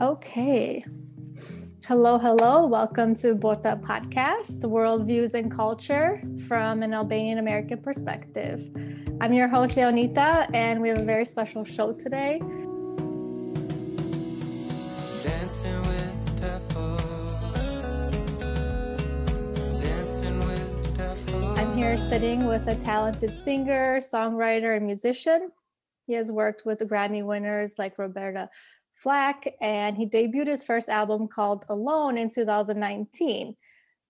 Okay. Hello, hello. Welcome to Bota Podcast, Worldviews and Culture from an Albanian American perspective. I'm your host, Leonita, and we have a very special show today. Dancing with the devil. Dancing with the devil. I'm here sitting with a talented singer, songwriter, and musician. He has worked with Grammy winners like Roberta Flack, and he debuted his first album called Alone in 2019.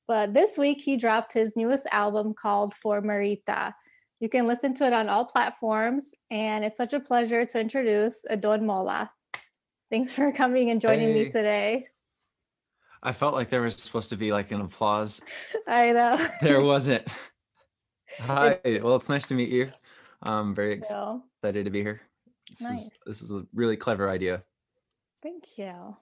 But this week, he dropped his newest album called For Marita. You can listen to it on all platforms, and it's such a pleasure to introduce Adon Mola. Thanks for coming and joining hey. me today. I felt like there was supposed to be like an applause. I know. There wasn't. Hi. Well, it's nice to meet you. I'm very excited to be here. This nice. Is, this is a really clever idea. Thank you. I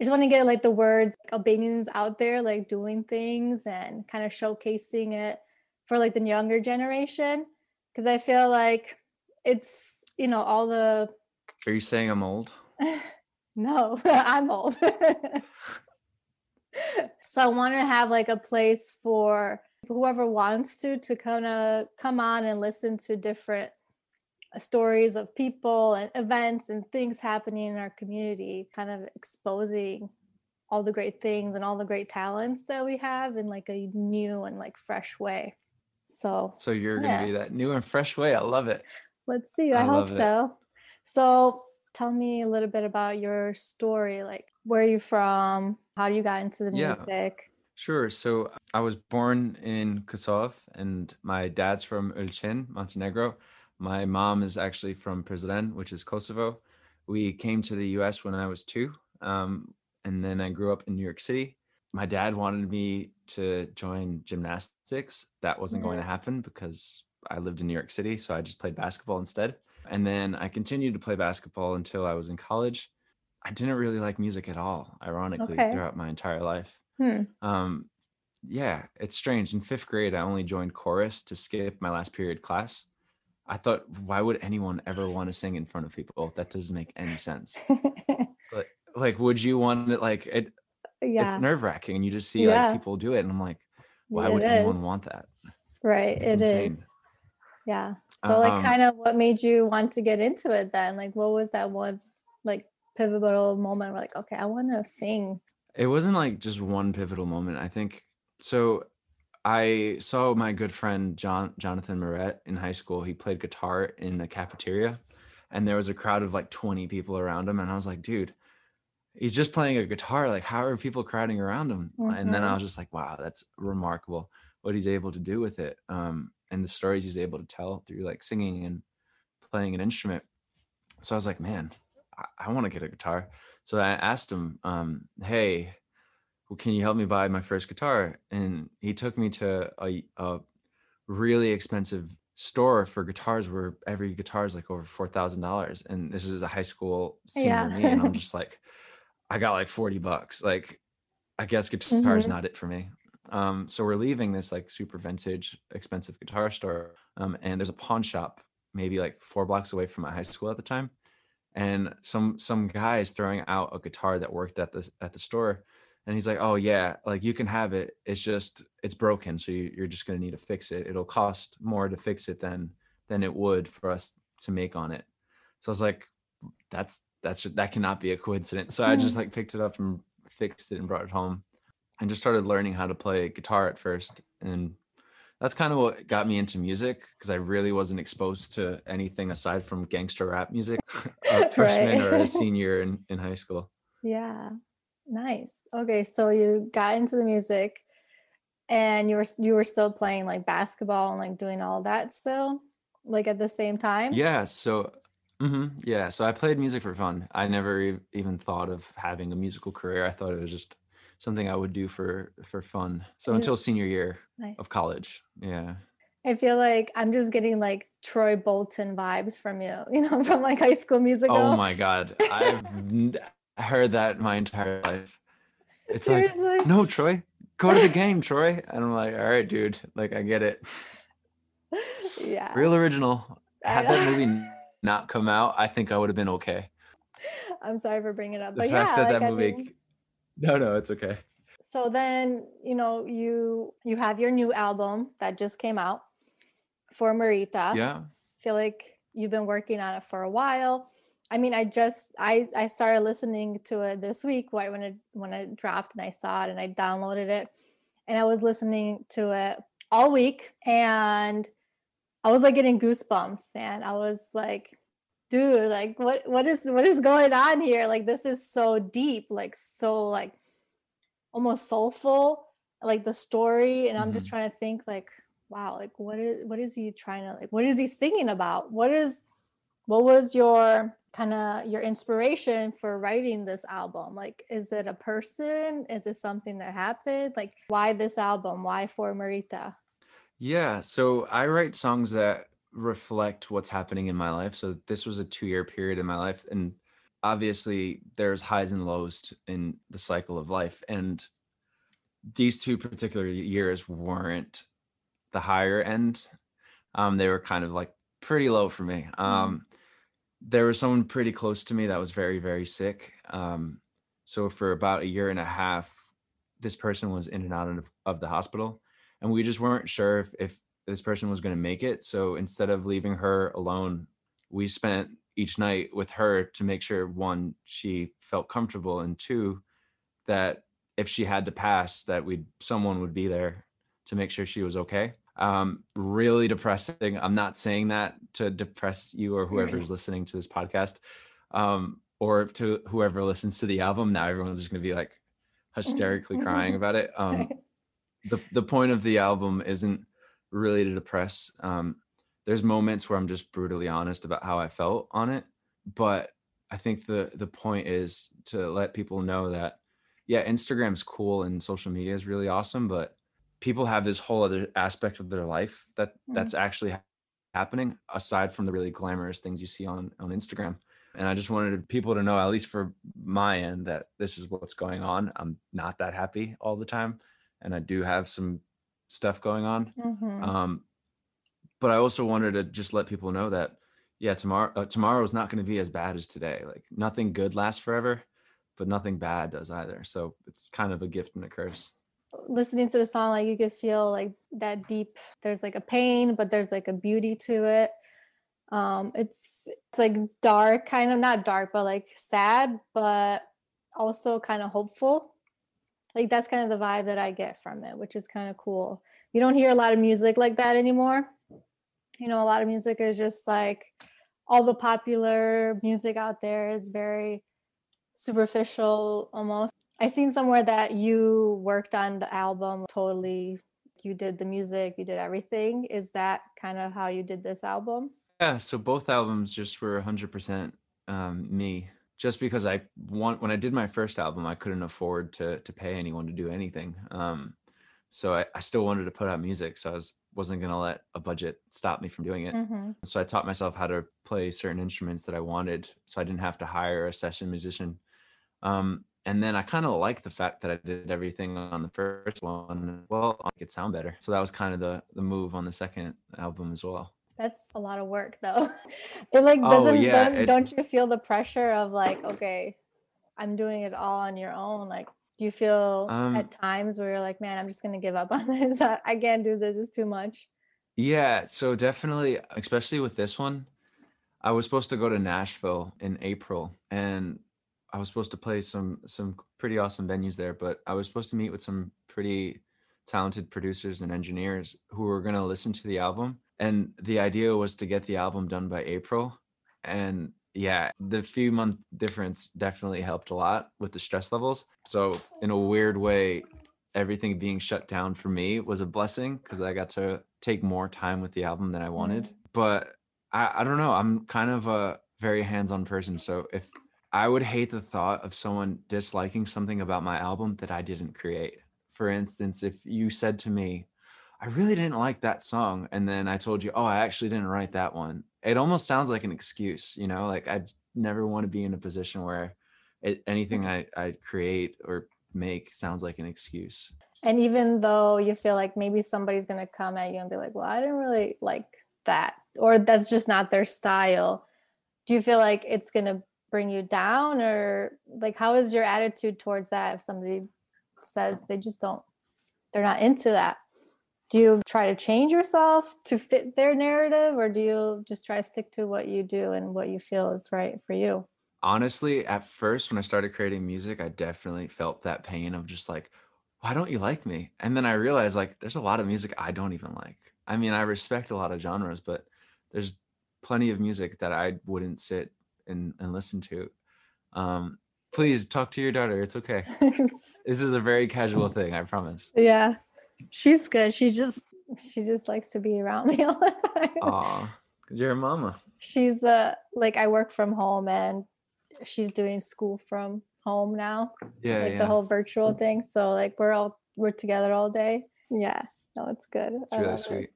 just want to get like the words Albanians out there, like doing things and kind of showcasing it for like the younger generation. Cause I feel like it's, you know, all the. Are you saying I'm old? no, I'm old. so I want to have like a place for whoever wants to to kind of come on and listen to different Uh, stories of people and events and things happening in our community, kind of exposing all the great things and all the great talents that we have in like a new and like fresh way. So So you're yeah. gonna be that new and fresh way. I love it. Let's see. I, I hope so. It. So tell me a little bit about your story. Like where are you from? How do you got into the music? Yeah. Sure. So I was born in Kosovo and my dad's from Ulcin, Montenegro. My mom is actually from Prizren, which is Kosovo. We came to the US when I was two. Um, and then I grew up in New York City. My dad wanted me to join gymnastics. That wasn't going to mm-hmm. happen because I lived in New York City. So I just played basketball instead. And then I continued to play basketball until I was in college. I didn't really like music at all, ironically, okay. throughout my entire life. Hmm. Um, yeah, it's strange. In fifth grade, I only joined chorus to skip my last period class. I thought, why would anyone ever want to sing in front of people? That doesn't make any sense. but like, would you want it? Like, it, yeah. it's nerve wracking, and you just see yeah. like people do it, and I'm like, why yeah, would anyone want that? Right, it's it is. Yeah. So, like, um, kind of, what made you want to get into it then? Like, what was that one like pivotal moment? Where like, okay, I want to sing. It wasn't like just one pivotal moment. I think so. I saw my good friend John Jonathan Moret in high school. He played guitar in the cafeteria, and there was a crowd of like 20 people around him. And I was like, dude, he's just playing a guitar. Like, how are people crowding around him? Mm-hmm. And then I mm-hmm. was just like, wow, that's remarkable what he's able to do with it. Um, and the stories he's able to tell through like singing and playing an instrument. So I was like, man, I, I want to get a guitar. So I asked him, um, hey, well, can you help me buy my first guitar? And he took me to a, a really expensive store for guitars where every guitar is like over four thousand dollars. And this is a high school senior yeah. me, and I'm just like, I got like 40 bucks. Like, I guess guitar mm-hmm. is not it for me. Um, so we're leaving this like super vintage, expensive guitar store. Um, and there's a pawn shop maybe like four blocks away from my high school at the time. And some some guy is throwing out a guitar that worked at the at the store and he's like oh yeah like you can have it it's just it's broken so you, are just going to need to fix it it'll cost more to fix it than than it would for us to make on it so i was like that's that's that cannot be a coincidence so i just like picked it up and fixed it and brought it home and just started learning how to play guitar at first and that's kind of what got me into music because I really wasn't exposed to anything aside from gangster rap music a freshman right. or a senior in, in high school. Yeah. Nice. Okay, so you got into the music and you were you were still playing like basketball and like doing all that still like at the same time? Yeah, so mm-hmm, yeah, so I played music for fun. I never even thought of having a musical career. I thought it was just something I would do for for fun. So until senior year nice. of college. Yeah. I feel like I'm just getting like Troy Bolton vibes from you, you know, from like high school musical. Oh my god. I've I heard that my entire life. It's Seriously? like, no, Troy, go to the game, Troy. And I'm like, all right, dude, like I get it. Yeah. Real original. Had that movie not come out, I think I would have been okay. I'm sorry for bringing it up. The but fact yeah, that like, that I movie. mean, No, no, it's okay. so then you know you you have your new album that just came out for Marita. Yeah. feel like you've been working on it for a while. I mean, I just I I started listening to it this week right when it when it dropped and I saw it and I downloaded it. And I was listening to it all week and I was like getting goosebumps and I was like dude like what what is what is going on here? Like this is so deep like so like almost soulful like the story. And I'm just Mhm. trying to think like wow like what is what is he trying to like what is he singing about? What is what was your kind of your inspiration for writing this album like is it a person is it something that happened like why this album why for marita Yeah, so I write songs that reflect what's happening in my life. So this was a two year period in my life. And obviously, there's highs and lows in the cycle of life. And these two particular years weren't the higher end. Um, they were kind of like pretty low for me. Um, there was someone pretty close to me that was very, very sick. Um, so for about a year and a half, this person was in and out of, of the hospital and we just weren't sure if, if this person was going to make it so instead of leaving her alone we spent each night with her to make sure one she felt comfortable and two that if she had to pass that we someone would be there to make sure she was okay um really depressing. I'm not saying that to depress you or whoever's listening to this podcast um or to whoever listens to the album. Now everyone's just going to be like hysterically crying about it. Um the the point of the album isn't really to depress. Um, there's moments where I'm just brutally honest about how I felt on it, but I think the the point is to let people know that yeah, Instagram's cool and social media is really awesome, but people have this whole other aspect of their life that Mhm. that's actually ha- happening aside from the really glamorous things you see on on Instagram. And I just wanted people to know, at least for my end, that this is what's going on. I'm not that happy all the time and I do have some stuff going on. Mhm. Um, but I also wanted to just let people know that, yeah, tomorrow uh, tomorrow is not going to be as bad as today. Like nothing good lasts forever, but nothing bad does either. So it's kind of a gift and a curse. Listening to the song like you could feel like that deep there's like a pain but there's like a beauty to it. Um it's it's like dark kind of not dark but like sad but also kind of hopeful. Like that's kind of the vibe that i get from it which is kind of cool. You don't hear a lot of music like that anymore. You know a lot of music is just like all the popular music out there is very superficial almost I seen somewhere that you worked on the album totally. You did the music, you did everything. Is that kind of how you did this album? Yeah, so both albums just were 100% um, me. Just because I want when I did my first album, I couldn't afford to to pay anyone to do anything. Um, so I, I still wanted to put out music, so I was wasn't gonna let a budget stop me from doing it. Mm-hmm. So I taught myself how to play certain instruments that I wanted, so I didn't have to hire a session musician. Um, and then I kind of like the fact that I did everything on the first one. Well, I could sound better. So that was kind of the the move on the second album as well. That's a lot of work, though. It like Oh, doesn't. yeah, don't, it- don't you feel the pressure of like, okay, I'm doing it all on your own? Like, do you feel Um, at times where you're like, man, I'm just gonna give up on this. I can't do this. It's too much. Yeah, so definitely, especially with this one, I was supposed to go to Nashville in April, and I was supposed to play some some pretty awesome venues there. But I was supposed to meet with some pretty talented producers and engineers who were going to listen to the album, and the idea was to get the album done by April. And yeah, the few month difference definitely helped a lot with the stress levels. So in a weird way, everything being shut down for me was a blessing because I got to take more time with the album than I wanted. Mm-hmm. But I, I don't know. I'm kind of a very hands on person. So if I would hate the thought of someone disliking something about my album that I didn't create. For instance, if you said to me, I really didn't like that song. And then I told you, oh, I actually didn't write that one. It almost sounds like an excuse, you know, like I never want to be in a position where it, anything mm-hmm. I, I create or make sounds like an excuse. And even though you feel like maybe somebody's gonna come at you and be like, well, I didn't really like that, or that's just not their style. Do you feel like it's gonna bring you down or like how is your attitude towards that if somebody says they just don't they're not into that? Do you try to change yourself to fit their narrative or do you just try to stick to what you do and what you feel is right for you? Honestly at first when i started creating music i definitely felt that pain of just like why don't you like me? And then i realized like there's a lot of music i don't even like. I mean i respect a lot of genres but there's plenty of music that i wouldn't sit and, and listen to um please talk to your daughter it's okay this is a very casual thing i promise yeah she's good she just she just likes to be around me all the time Aw, because you're a mama she's uh like i work from home and she's doing school from home now yeah, like yeah. the whole virtual thing so like we're all we're together all day yeah no it's good It's really love it. sweet.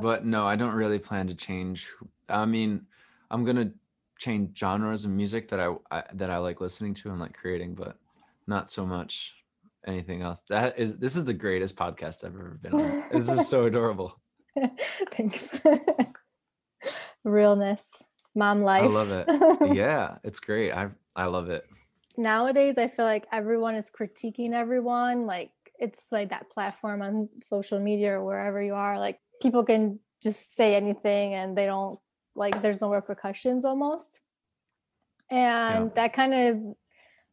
But no, I don't really plan to change. I mean, I'm gonna change genres of music that I, I that I like listening to and like creating, but not so much anything else. That is this is the greatest podcast I've ever been on. this is so adorable. thanks realness mom life I love it. Yeah, it's great. I I love it. nowadays i feel like everyone is critiquing everyone like it's like that platform on social media or wherever you are like people can just say anything and they don't like there's no repercussions almost. And that kind of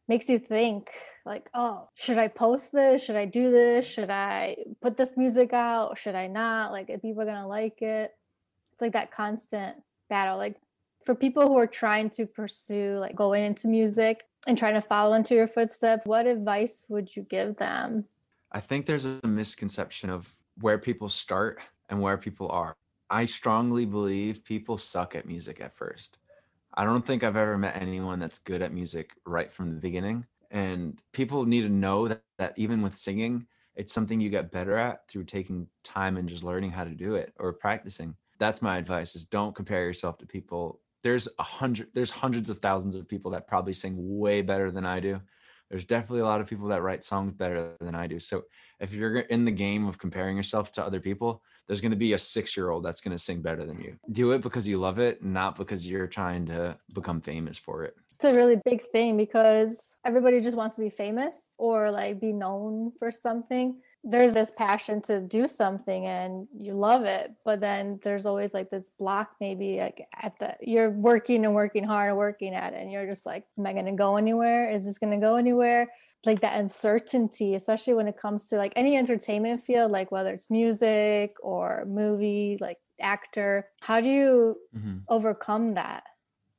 makes you think like oh should i post this? Should i do this? Should i put this music out? Should i not? Like if people are gonna like it. It's like that constant battle. Like for people who are trying to pursue like going into music and trying to follow into your footsteps what advice would you give them? I think there's a misconception of where people start and where people are. I strongly believe people suck at music at first. I don't think I've ever met anyone that's good at music right from the beginning. And people need to know that, that even with singing, it's something you get better at through taking time and just learning how to do it or practicing. That's my advice is don't compare yourself to people. There's a hundred, there's hundreds of thousands of people that probably sing way better than I do. There's definitely a lot of people that write songs better than I do. So if you're in the game of comparing yourself to other people, there's going to be a six year old that's going to sing better than you. Do it because you love it, not because you're trying to become famous for it. it's a really big thing because everybody just wants to be famous or like be known for something there's this passion to do something and you love it but then there's always like this block maybe like at the you're working and working hard and working at it and you're just like am i going to go anywhere? Is this going to go anywhere? Like that uncertainty especially when it comes to like any entertainment field like whether it's music or movie like actor how do you Mhm. overcome that?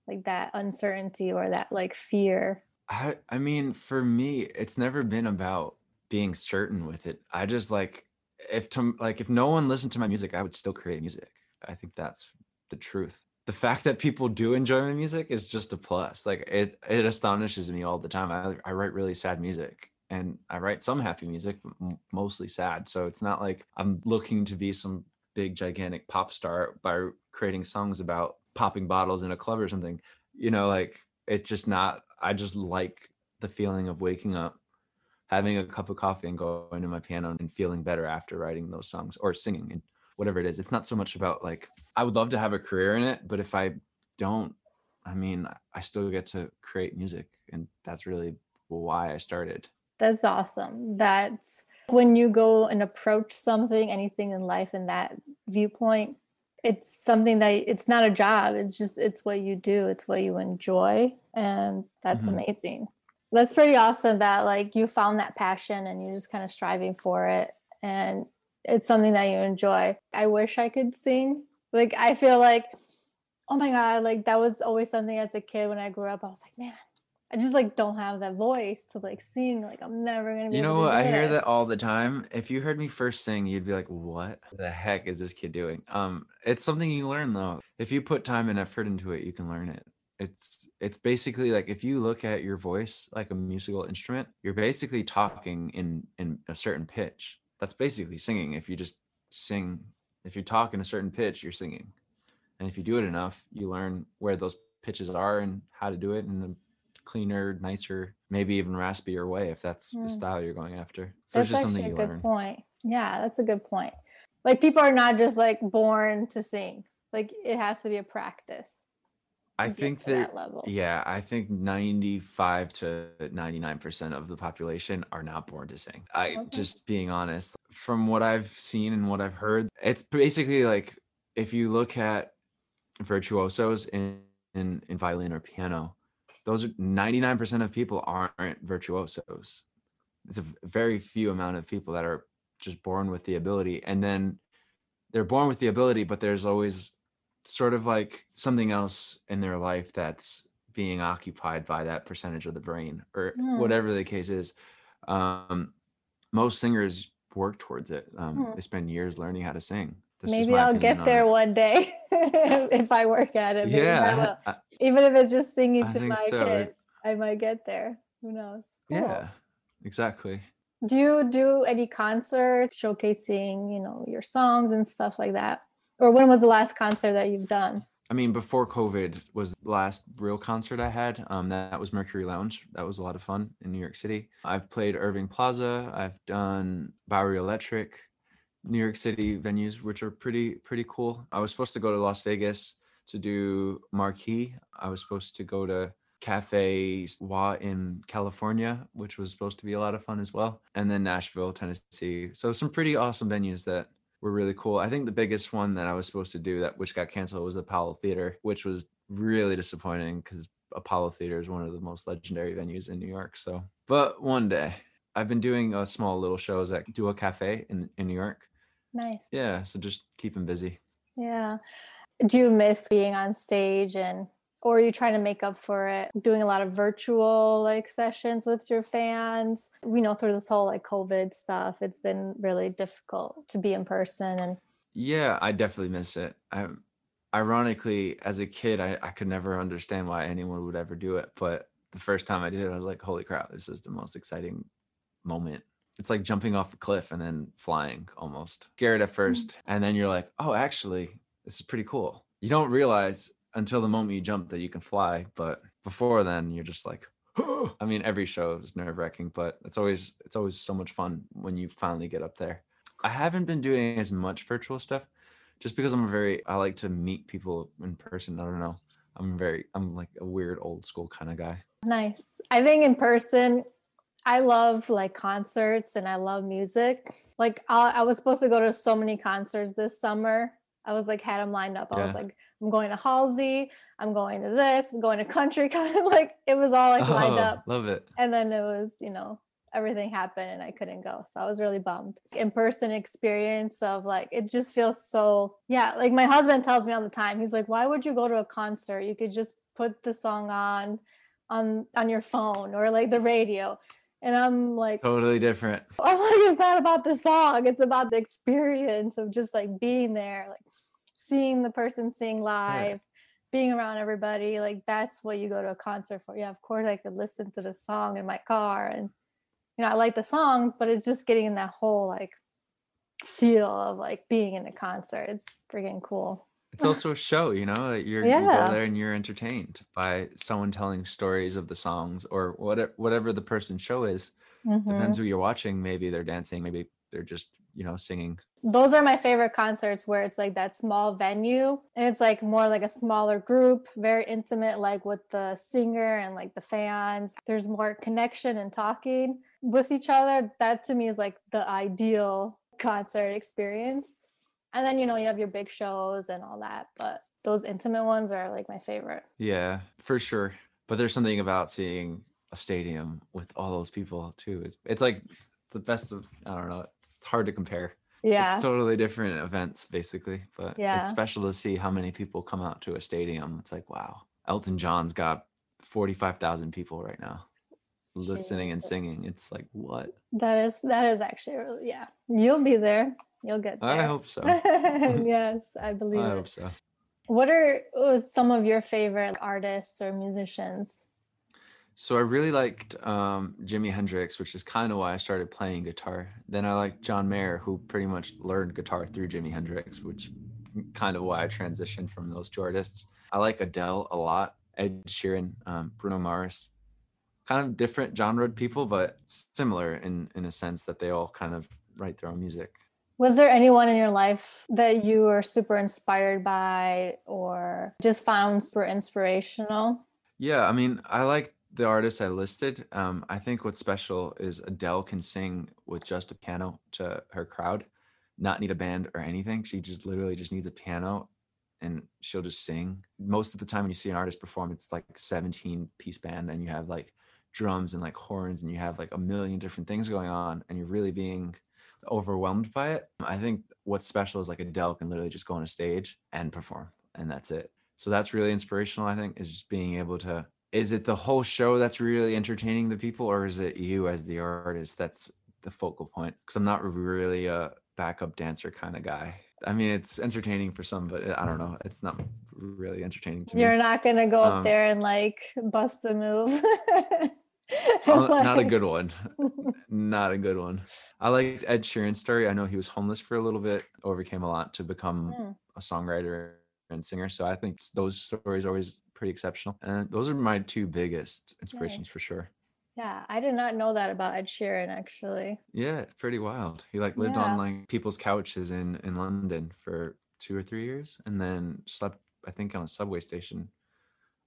Like that uncertainty or that like fear? I, I mean, for me, it's never been about being certain with it. I just like if to like if no one listened to my music, I would still create music. I think that's the truth. The fact that people do enjoy my music is just a plus. Like it it astonishes me all the time. I I write really sad music and I write some happy music, mostly sad. So it's not like I'm looking to be some big gigantic pop star by creating songs about popping bottles in a club or something. You know, like it's just not I just like the feeling of waking up, having a cup of coffee and going to my piano and feeling better after writing those songs or singing and whatever it is. It's not so much about like I would love to have a career in it, but if I don't, I mean, I still get to create music and that's really why I started. That's awesome. That's when you go and approach something, anything in life in that viewpoint, it's something that it's not a job. It's just it's what you do, it's what you enjoy. And that's Mhm. amazing. That's pretty awesome that like you found that passion and you're just kind of striving for it. And it's something that you enjoy. I wish I could sing. Like I feel like, oh my God, like that was always something as a kid when I grew up. I was like, man, I just like don't have that voice to like sing. Like I'm never gonna be. You know? I hear that all the time. If you heard me first sing, you'd be like, "What the heck is this kid doing?" Um, it's something you learn though. If you put time and effort into it, you can learn it. It's it's basically like if you look at your voice like a musical instrument, you're basically talking in in a certain pitch. That's basically singing. If you just sing, if you talk in a certain pitch, you're singing. And if you do it enough, you learn where those pitches are and how to do it in a cleaner, nicer, maybe even raspier way if that's Mm. the style you're going after. So That's it's just actually something a you good learn. point. Yeah, that's a good point. Like people are not just like born to sing. Like it has to be a practice. I think that that level. yeah, I think 95 to 99% of the population are not born to sing. I Okay. just being honest, from what I've seen and what I've heard, it's basically like if you look at virtuosos in in, in violin or piano, those are 99% of people aren't virtuosos. It's a very few amount of people that are just born with the ability and then they're born with the ability but there's always sort of like something else in their life that's being occupied by that percentage of the brain or Hmm. whatever the case is um most singers work towards it um Hmm. they spend years learning how to sing just Maybe I'll get there one day if I work at it. maybe yeah. I- Even if it's just singing I to my so. kids, I might get there. Who knows? Cool. yeah exactly Do you do any concert showcasing, you know, your songs and stuff like that? Or when was the last concert that you've done? I mean, before COVID was the last real concert I had. Um, that, that was Mercury Lounge. That was a lot of fun in New York City. I've played Irving Plaza. I've done Bowery Electric, New York City venues, which are pretty pretty cool. I was supposed to go to Las Vegas to do Marquee. I was supposed to go to Cafe Wa in California, which was supposed to be a lot of fun as well. And then Nashville, Tennessee. So some pretty awesome venues that were really cool. I think the biggest one that I was supposed to do that which got canceled was Apollo Theater, which was really disappointing because Apollo Theater is one of the most legendary venues in New York. So, but one day I've been doing a small little shows at Duo Cafe in, in New York. Nice. Yeah. So just keeping busy. Yeah. Do you miss being on stage and or are you trying to make up for it doing a lot of virtual like sessions with your fans we know through this whole like covid stuff it's been really difficult to be in person and Yeah, I definitely miss it. I, ironically, as a kid, I, I could never understand why anyone would ever do it. But the first time I did it, I was like, holy crap, this is the most exciting moment. It's like jumping off a cliff and then flying almost. Scared at mm. first. And then you're like, oh, actually, this is pretty cool. You don't realize until the moment you jump that you can fly. But before then, you're just like, I mean, every show is nerve wracking, but it's always it's always so much fun when you finally get up there. I haven't been doing as much virtual stuff just because I'm a very I like to meet people in person. I don't know. I'm very I'm like a weird old school kind of guy. nice i think in person i love like concerts and i love music like I, I was supposed to go to so many concerts this summer i was like had them lined up. I was like i'm going to halsey. I'm going to this. I'm going to country con like it was all like lined Oh, up. Love it. and then it was you know everything happened and i couldn't go. So i was really bummed. In-person experience of like it just feels so yeah like my husband tells me all the time. He's like why would you go to a concert? You could just put the song on on on your phone or like the radio. And i'm like Totally different. I'm like, it's not about the song. It's about the experience of just like being there, like seeing the person sing live, being around everybody. Like that's what you go to a concert for. Yeah, of course I could listen to the song in my car and you know, I like the song, but it's just getting in that whole like feel of like being in a concert. It's freaking cool. It's also a show, you know. You're you go there and you're entertained by someone telling stories of the songs or whatever whatever the person's show is. Mhm. Depends who you're watching. Maybe they're dancing. Maybe they're just you know singing. those are my favorite concerts where it's like that small venue and it's like more like a smaller group very intimate like with the singer and like the fans there's more connection and talking with each other that to me is like the ideal concert experience and then you know you have your big shows and all that but those intimate ones are like my favorite Yeah, for sure. But there's something about seeing a stadium with all those people too. It's, it's like the best of I don't know. It's hard to compare. yeah It's totally different events basically, but Yeah. it's special to see how many people come out to a stadium. It's like, wow. Elton John's got 45,000 people right now listening and singing. It's like, what? that is that is actually really yeah you'll be there you'll get there I hope so. yes i believe I it hope so. What are some of your favorite artists or musicians? So I really liked um, Jimi Hendrix, which is kind of why I started playing guitar. Then I liked John Mayer, who pretty much learned guitar through Jimi Hendrix, which kind of why I transitioned from those two artists. I like Adele a lot, Ed Sheeran, um, Bruno Mars. Kind of different genre people, but similar in in a sense that they all kind of write their own music. Was there anyone in your life that you were super inspired by or just found super inspirational? Yeah, I mean, I like the artists I listed. Um, I think what's special is Adele can sing with just a piano to her crowd, not need a band or anything. She just literally just needs a piano and she'll just sing. Most of the time when you see an artist perform, it's like 17 piece band and you have like drums and like horns and you have like a million different things going on and you're really being overwhelmed by it. I think what's special is like Adele can literally just go on a stage and perform and that's it. So that's really inspirational, I think, is just being able to is it the whole show that's really entertaining the people or is it you as the artist that's the focal point? Because I'm not really a backup dancer kind of guy. I mean, it's entertaining for some, but I don't know. It's not really entertaining to You're me. You're not gonna go um, up there and like bust a move. like... Not a good one. not a good one. I liked Ed Sheeran's story. I know he was homeless for a little bit, overcame a lot to become mm. a songwriter and singer. So I think those stories are always pretty exceptional. And those are my two biggest inspirations nice. for sure. Yeah, I did not know that about Ed Sheeran actually. Yeah, pretty wild. He like lived yeah. on like people's couches in in London for two or three years, and then slept I think on a subway station,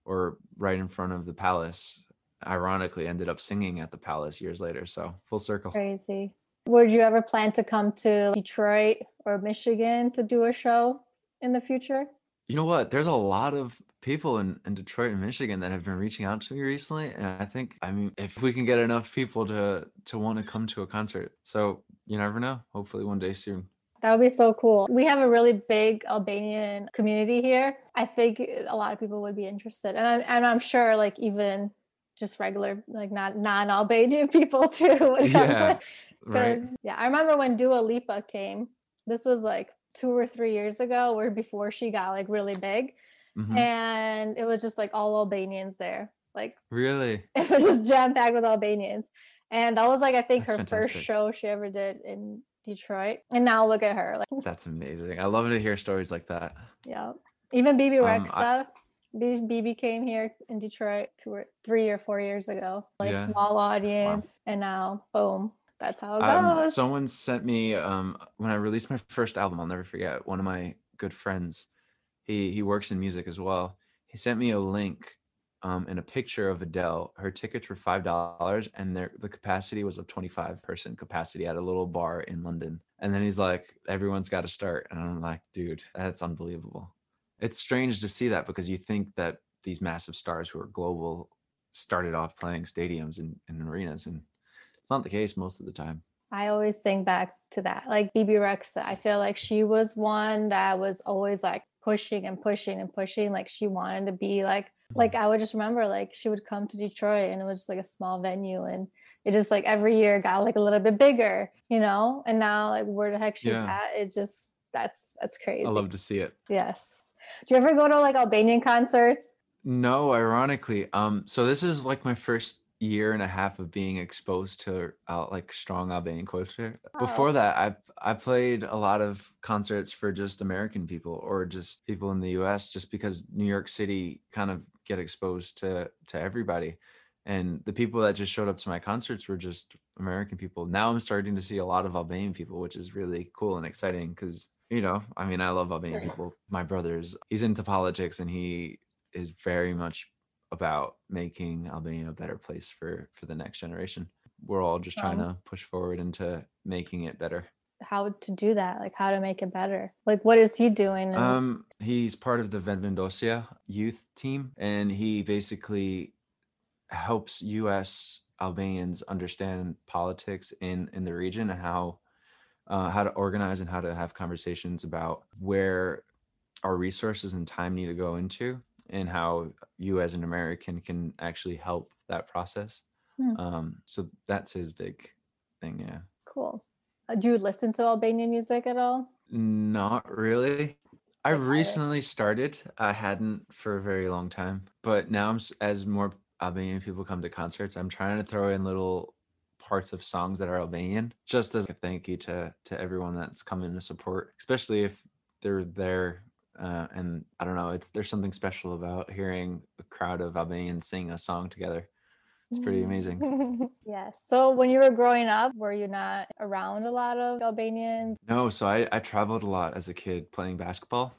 or right in front of the palace. Ironically, ended up singing at the palace years later. So full circle. Crazy. Would you ever plan to come to Detroit or Michigan to do a show in the future? You know what? There's a lot of people in, in Detroit and Michigan that have been reaching out to me recently. And I think, I mean, if we can get enough people to to want to come to a concert. So you never know. Hopefully one day soon. That would be so cool. We have a really big Albanian community here. I think a lot of people would be interested. And I'm and I'm sure like even just regular like not non-Albanian people too. yeah. Right. Yeah. I remember when Dua Lipa came. This was like two or three years ago or before she got like really big mm-hmm. and it was just like all albanians there like really it was just jam-packed with albanians and that was like i think that's her fantastic. first show she ever did in detroit and now look at her like that's amazing i love to hear stories like that yeah even Bebe Rexha um, Bebe came here in Detroit two or three or four years ago, like yeah. small audience, wow. and now boom, that's how it um, goes. Um, someone sent me um, when I released my first album. I'll never forget. One of my good friends, he he works in music as well. He sent me a link um, and a picture of Adele. Her tickets were five dollars, and their the capacity was a twenty five person capacity at a little bar in London. And then he's like, "Everyone's got to start," and I'm like, "Dude, that's unbelievable." It's strange to see that because you think that these massive stars who are global started off playing stadiums and, and arenas, and it's not the case most of the time. I always think back to that. Like Bebe Rexha, I feel like she was one that was always like pushing and pushing and pushing. Like she wanted to be like, like I would just remember like she would come to Detroit and it was just like a small venue and it just like every year got like a little bit bigger, you know? And now like where the heck she's yeah. at, it just that's that's crazy. I love to see it. Yes. Do you ever go to like Albanian concerts? No, ironically. Um, so this is like my first year and a half of being exposed to uh, like strong Albanian culture. Oh. Before that, I I played a lot of concerts for just American people or just people in the U.S. Just because New York City kind of get exposed to to everybody, and the people that just showed up to my concerts were just American people. Now I'm starting to see a lot of Albanian people, which is really cool and exciting because you know, I mean, I love Albanian people. My brother's he's into politics and he is very much about making Albania a better place for for the next generation. We're all just trying to push forward into making it better. How to do that? Like how to make it better? Like what is he doing? Um, he's part of the Vetëvendosje youth team, and he basically helps U.S. Albanians understand politics in in the region and how uh, how to organize and how to have conversations about where our resources and time need to go into and how you as an American can actually help that process. Hmm. Um, so that's his big thing. Yeah. Cool. Uh, do you listen to Albanian music at all? Not really. I've recently started. I hadn't for a very long time, but now I'm as more Albanian people come to concerts, I'm trying to throw in little parts of songs that are Albanian, just as a thank you to to everyone that's coming to support, especially if they're there uh, and I don't know, it's there's something special about hearing a crowd of Albanians sing a song together. it's pretty amazing. yes. So when you were growing up, were you not around a lot of Albanians? No, so I, I traveled a lot as a kid playing basketball.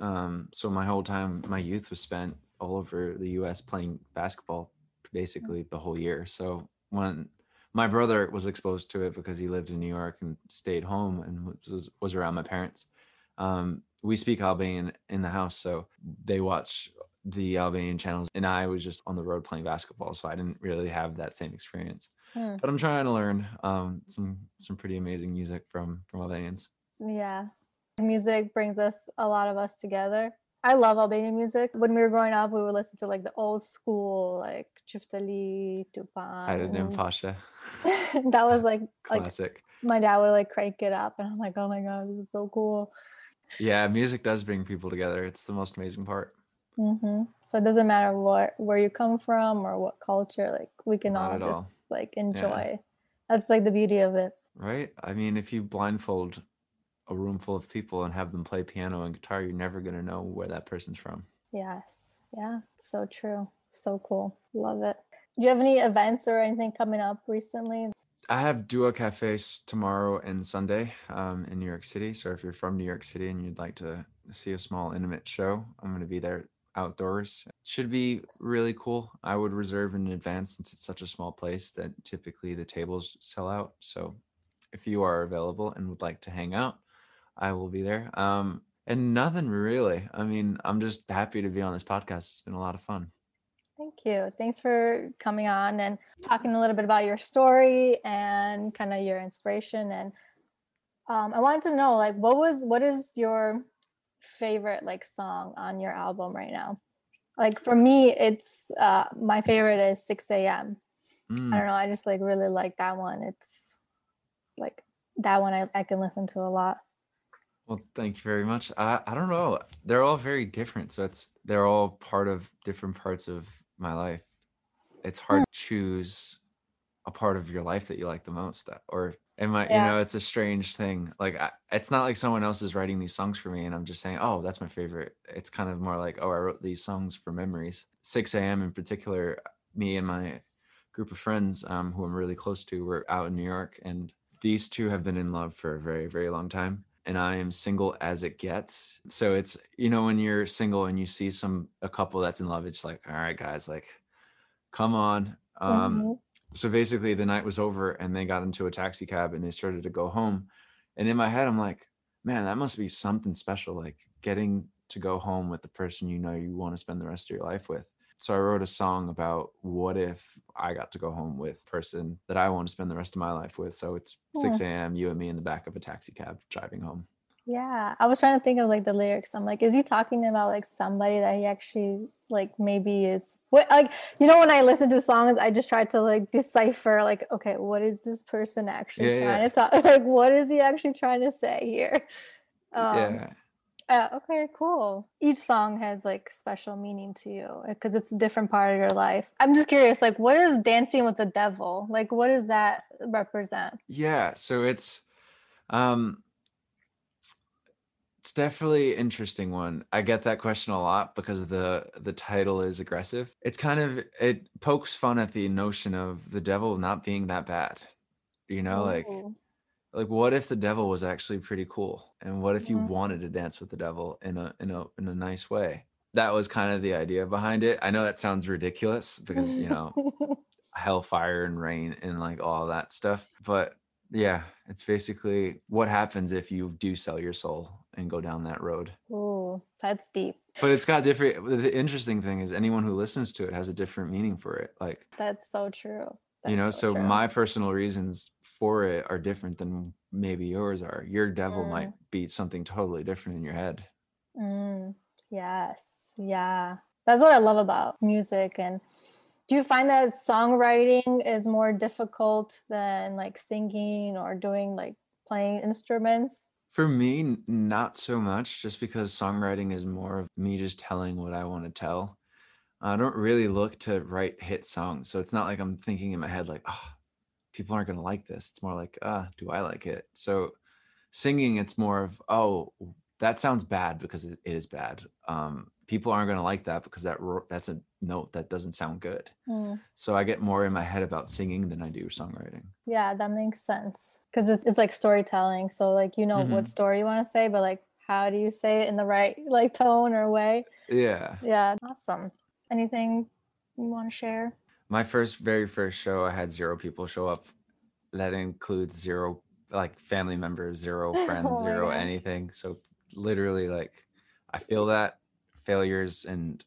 Um, so my whole time, my youth was spent all over the U.S. playing basketball, basically the whole year. So when my brother was exposed to it because he lived in New York and stayed home and was, was around my parents. Um, we speak Albanian in the house, so they watch the Albanian channels, and I was just on the road playing basketball, so I didn't really have that same experience. Hmm. But I'm trying to learn um, some some pretty amazing music from from Albanians. Yeah, music brings us a lot of us together. I love Albanian music. When we were growing up, we would listen to like the old school, like Çifteli, Tupac. Haydn Pasha. that was like classic. Like, my dad would like crank it up, and I'm like, oh my god, this is so cool. Yeah, music does bring people together. It's the most amazing part. Mm-hmm. So it doesn't matter what where you come from or what culture, like we can all just all. like enjoy. Yeah. That's like the beauty of it. Right. I mean, if you blindfold a room full of people and have them play piano and guitar, you're never gonna know where that person's from. Yes. Yeah. So true. So cool. Love it. Do you have any events or anything coming up recently? I have Duo Cafes tomorrow and Sunday um, in New York City. So if you're from New York City and you'd like to see a small intimate show, I'm going to be there outdoors. Should be really cool. I would reserve in advance since it's such a small place that typically the tables sell out. So if you are available and would like to hang out, I will be there. Um, and nothing really. I mean, I'm just happy to be on this podcast. It's been a lot of fun. Thank you. Thanks for coming on and talking a little bit about your story and kind of your inspiration. And um, I wanted to know, like, what was what is your favorite like song on your album right now? Like for me, it's uh, my favorite is 6 a.m. Mm. I don't know. I just like really like that one. It's like that one I, I can listen to a lot. Well, thank you very much. I, I don't know. They're all very different. So it's they're all part of different parts of my life, it's hard to choose a part of your life that you like the most or am i yeah. you know it's a strange thing like I, it's not like someone else is writing these songs for me and i'm just saying oh that's my favorite. It's kind of more like oh i wrote these songs for memories. 6 a.m in particular me and my group of friends um, who i'm really close to were out in new york and these two have been in love for a very very long time and I am single as it gets. So it's you know when you're single and you see some a couple that's in love, it's like all right, guys, like come on. Um, mm-hmm. So basically, the night was over and they got into a taxi cab and they started to go home. And in my head, I'm like, man, that must be something special, like getting to go home with the person you know you want to spend the rest of your life with. So I wrote a song about what if I got to go home with person that I want to spend the rest of my life with. So it's yeah. 6 a.m. You and me in the back of a taxi cab driving home. Yeah, I was trying to think of like the lyrics. I'm like, is he talking about like somebody that he actually like maybe is what like you know when I listen to songs, I just try to like decipher like, okay, what is this person actually yeah, trying yeah. to talk? Like, what is he actually trying to say here? Um, yeah. Uh, okay, cool. Each song has like special meaning to you because it's a different part of your life. I'm just curious, like, what is Dancing with the Devil? Like, what does that represent? Yeah, so it's, um, it's definitely interesting one. I get that question a lot because the the title is aggressive. It's kind of it pokes fun at the notion of the devil not being that bad. You know, Ooh. like like what if the devil was actually pretty cool? And what if you mm-hmm. wanted to dance with the devil in a in a in a nice way? That was kind of the idea behind it. I know that sounds ridiculous because you know hellfire and rain and like all that stuff but yeah it's basically what happens if you do sell your soul and go down that road. Oh that's deep. But it's got different the interesting thing is anyone who listens to it has a different meaning for it like that's so true. That's you know so, so my personal reasons for it are different than maybe yours are. Your devil mm. might be something totally different in your head. Mm. Yes. Yeah. That's what I love about music. And do you find that songwriting is more difficult than like singing or doing like playing instruments? For me, not so much, just because songwriting is more of me just telling what I want to tell. I don't really look to write hit songs. So it's not like I'm thinking in my head, like, oh, people aren't going to like this. It's more like, ah, uh, do I like it? So singing, it's more of, oh, that sounds bad because it, is bad. Um, people aren't going to like that because that that's a note that doesn't sound good. Mm. So I get more in my head about singing than I do songwriting. Yeah, that makes sense. Because it's, it's like storytelling. So like you know what Mhm. story you want to say, but like how do you say it in the right like tone or way? Yeah. Yeah, awesome. Anything you want to share? My first, very first show, I had zero people show up. That includes zero like family members, zero friends, Oh zero anything. So literally, like, I feel that failures and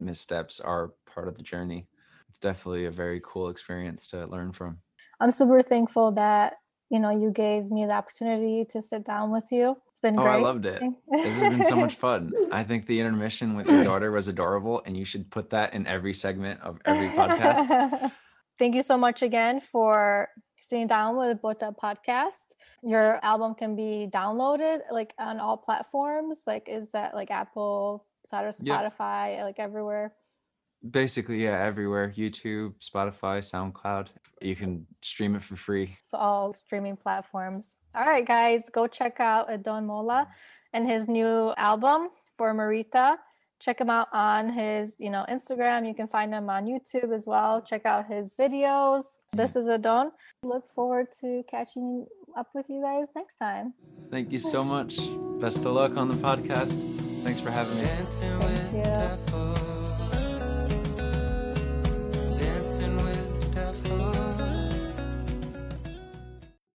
missteps are part of the journey. It's definitely a very cool experience to learn from. I'm super thankful that you know you gave me the opportunity to sit down with you. It's been Oh, great. I loved it. This has been so much fun. I think the intermission with your mm. daughter was adorable, and you should put that in every segment of every podcast. Thank you so much again for sitting down with Bota Podcast. Your album can be downloaded like on all platforms. Like, is that like Apple. Spotify, like everywhere? Basically, yeah, everywhere YouTube, Spotify, SoundCloud. You can stream it for free. So all streaming platforms. All right, guys, go check out Adon Mola and his new album for Marita. Check him out on his, you know, Instagram. You can find him on YouTube as well. Check out his videos. This is Adon. Look forward to catching up with you guys next time. Thank you so much. Best of luck on the podcast. Thanks for having me. Dancing with you. the devil.